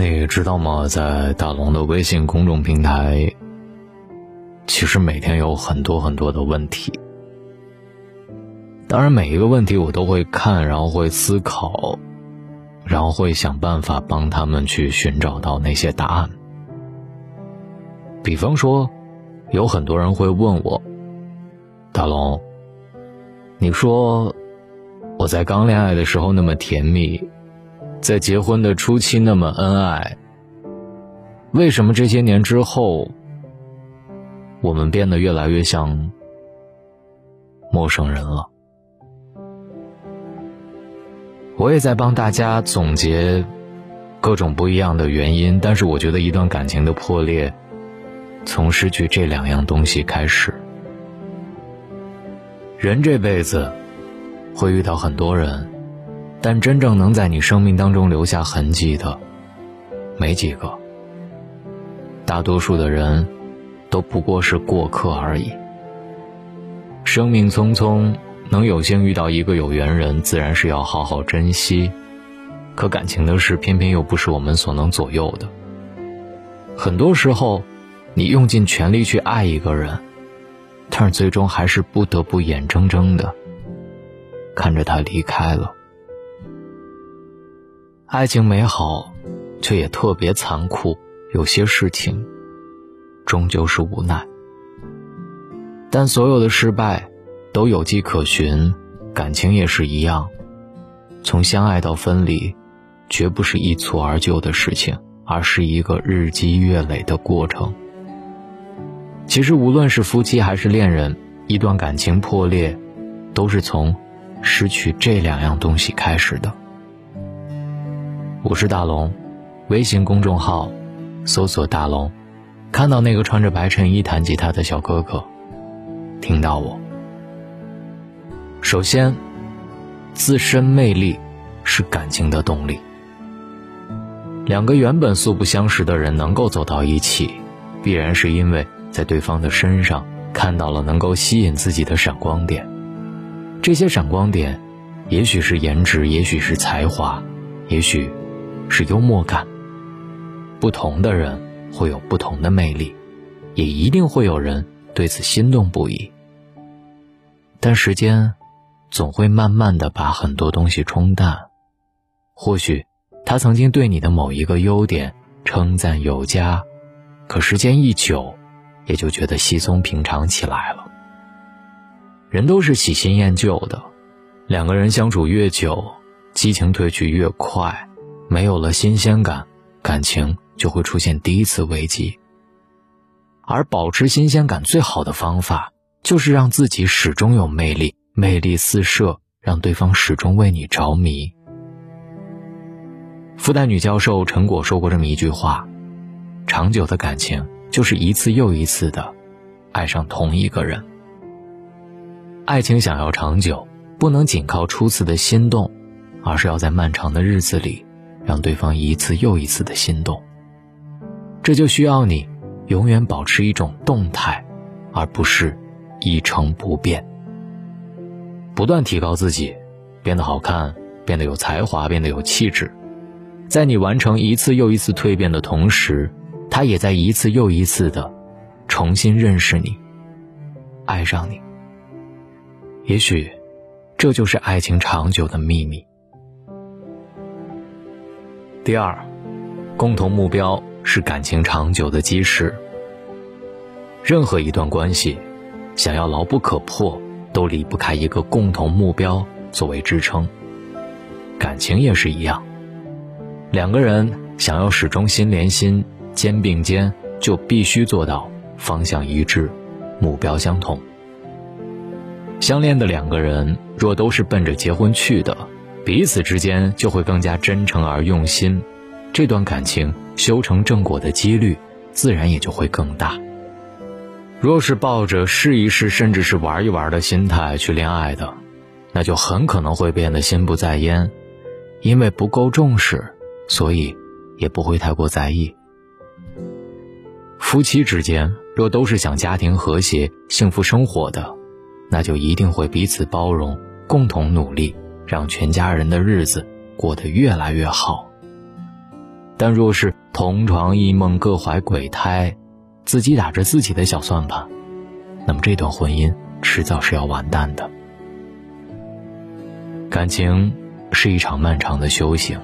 你知道吗？在大龙的微信公众平台，其实每天有很多很多的问题。当然，每一个问题我都会看，然后会思考，然后会想办法帮他们去寻找到那些答案。比方说，有很多人会问我：“大龙，你说我在刚恋爱的时候那么甜蜜，在结婚的初期那么恩爱，为什么这些年之后，我们变得越来越像陌生人了？”我也在帮大家总结各种不一样的原因，但是我觉得一段感情的破裂，从失去这两样东西开始。人这辈子会遇到很多人，但真正能在你生命当中留下痕迹的，没几个。大多数的人都不过是过客而已。生命匆匆。能有幸遇到一个有缘人，自然是要好好珍惜。可感情的事，偏偏又不是我们所能左右的。很多时候，你用尽全力去爱一个人，但是最终还是不得不眼睁睁的看着他离开了。爱情美好，却也特别残酷。有些事情，终究是无奈。但所有的失败。都有迹可循，感情也是一样。从相爱到分离，绝不是一蹴而就的事情，而是一个日积月累的过程。其实，无论是夫妻还是恋人，一段感情破裂，都是从失去这两样东西开始的。我是大龙，微信公众号搜索“大龙”，看到那个穿着白衬衣弹吉他的小哥哥，听到我。首先，自身魅力是感情的动力。两个原本素不相识的人能够走到一起，必然是因为在对方的身上看到了能够吸引自己的闪光点。这些闪光点，也许是颜值，也许是才华，也许是幽默感。不同的人会有不同的魅力，也一定会有人对此心动不已。但时间。总会慢慢的把很多东西冲淡，或许他曾经对你的某一个优点称赞有加，可时间一久，也就觉得稀松平常起来了。人都是喜新厌旧的，两个人相处越久，激情褪去越快，没有了新鲜感，感情就会出现第一次危机。而保持新鲜感最好的方法，就是让自己始终有魅力。魅力四射，让对方始终为你着迷。复旦女教授陈果说过这么一句话：“长久的感情就是一次又一次的爱上同一个人。爱情想要长久，不能仅靠初次的心动，而是要在漫长的日子里，让对方一次又一次的心动。这就需要你永远保持一种动态，而不是一成不变。”不断提高自己，变得好看，变得有才华，变得有气质。在你完成一次又一次蜕变的同时，他也在一次又一次的重新认识你，爱上你。也许，这就是爱情长久的秘密。第二，共同目标是感情长久的基石。任何一段关系，想要牢不可破。都离不开一个共同目标作为支撑。感情也是一样，两个人想要始终心连心、肩并肩，就必须做到方向一致、目标相同。相恋的两个人若都是奔着结婚去的，彼此之间就会更加真诚而用心，这段感情修成正果的几率自然也就会更大。若是抱着试一试，甚至是玩一玩的心态去恋爱的，那就很可能会变得心不在焉，因为不够重视，所以也不会太过在意。夫妻之间若都是想家庭和谐、幸福生活的，那就一定会彼此包容，共同努力，让全家人的日子过得越来越好。但若是同床异梦，各怀鬼胎，自己打着自己的小算盘，那么这段婚姻迟早是要完蛋的。感情是一场漫长的修行，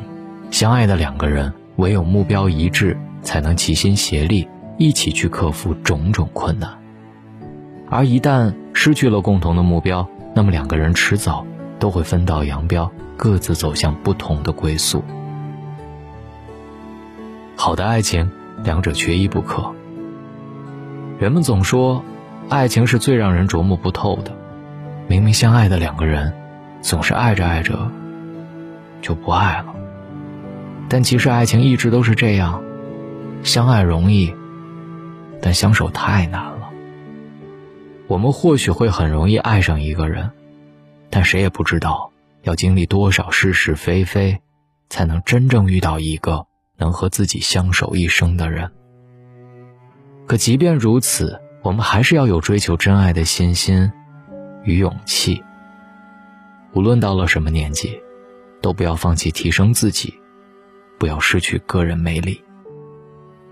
相爱的两个人唯有目标一致，才能齐心协力，一起去克服种种困难。而一旦失去了共同的目标，那么两个人迟早都会分道扬镳，各自走向不同的归宿。好的爱情，两者缺一不可。人们总说，爱情是最让人琢磨不透的。明明相爱的两个人。总是爱着爱着，就不爱了。但其实爱情一直都是这样，相爱容易，但相守太难了。我们或许会很容易爱上一个人，但谁也不知道要经历多少是是非非，才能真正遇到一个能和自己相守一生的人。可即便如此，我们还是要有追求真爱的信心与勇气。无论到了什么年纪，都不要放弃提升自己，不要失去个人魅力。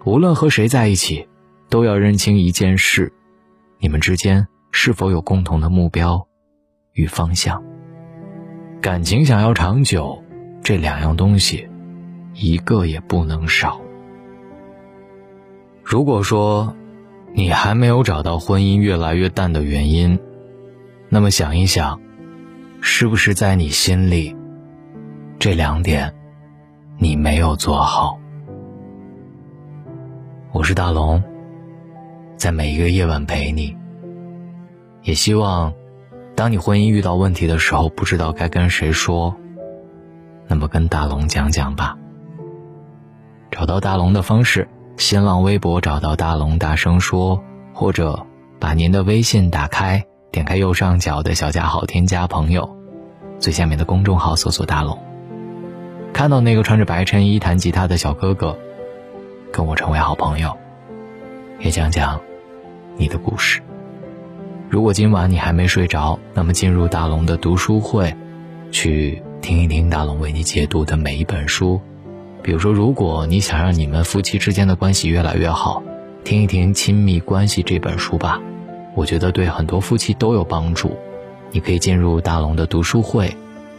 无论和谁在一起，都要认清一件事：你们之间是否有共同的目标与方向。感情想要长久，这两样东西，一个也不能少。如果说你还没有找到婚姻越来越淡的原因，那么想一想。是不是在你心里，这两点你没有做好？我是大龙，在每一个夜晚陪你。也希望，当你婚姻遇到问题的时候，不知道该跟谁说，那么跟大龙讲讲吧。找到大龙的方式：新浪微博找到大龙，大声说，或者把您的微信打开。点开右上角的小加号，添加朋友，最下面的公众号搜索“大龙”，看到那个穿着白衬衣弹吉他的小哥哥，跟我成为好朋友，也讲讲你的故事。如果今晚你还没睡着，那么进入大龙的读书会，去听一听大龙为你解读的每一本书。比如说，如果你想让你们夫妻之间的关系越来越好，听一听《亲密关系》这本书吧。我觉得对很多夫妻都有帮助，你可以进入大龙的读书会，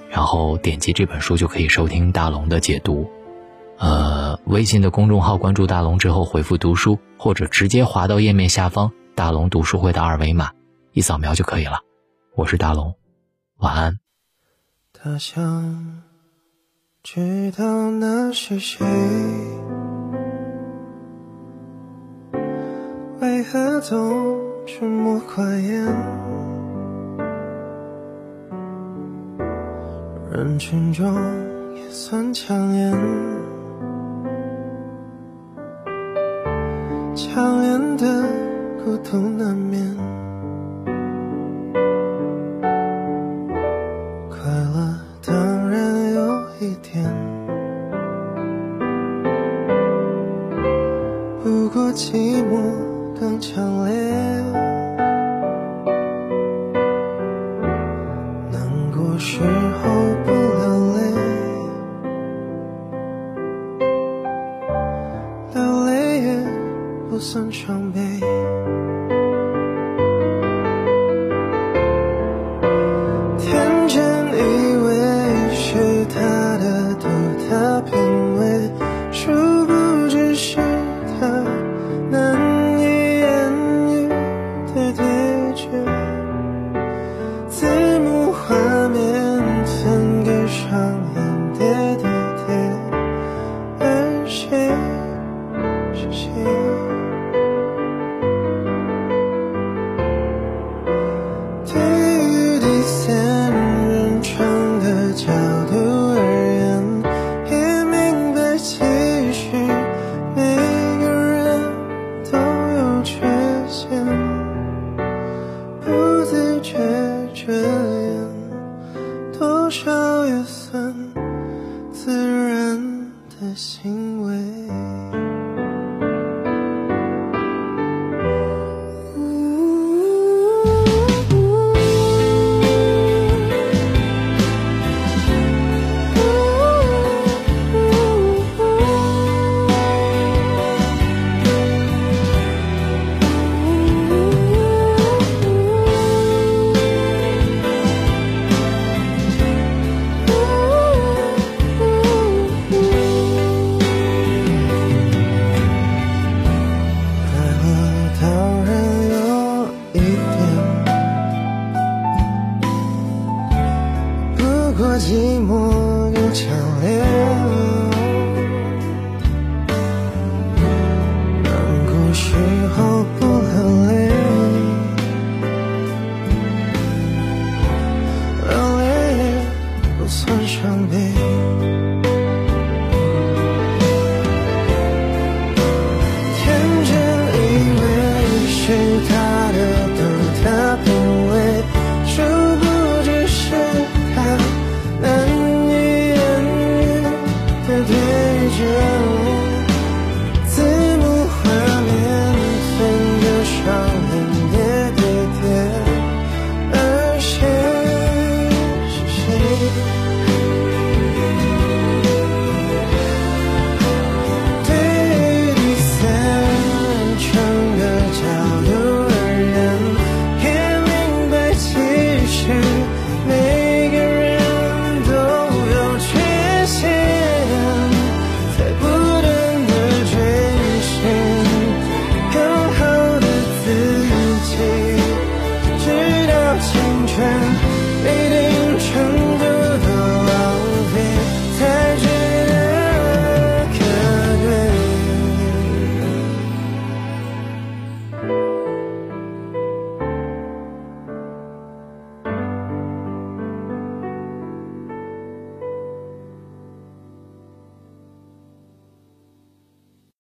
然后点击这本书就可以收听大龙的解读。呃，微信的公众号关注大龙之后回复读书，或者直接滑到页面下方大龙读书会的二维码，一扫描就可以了。我是大龙，晚安。他想知道那是谁。为何总沉默寡言？人群中也算抢眼，强颜的孤独难免。时候不流泪，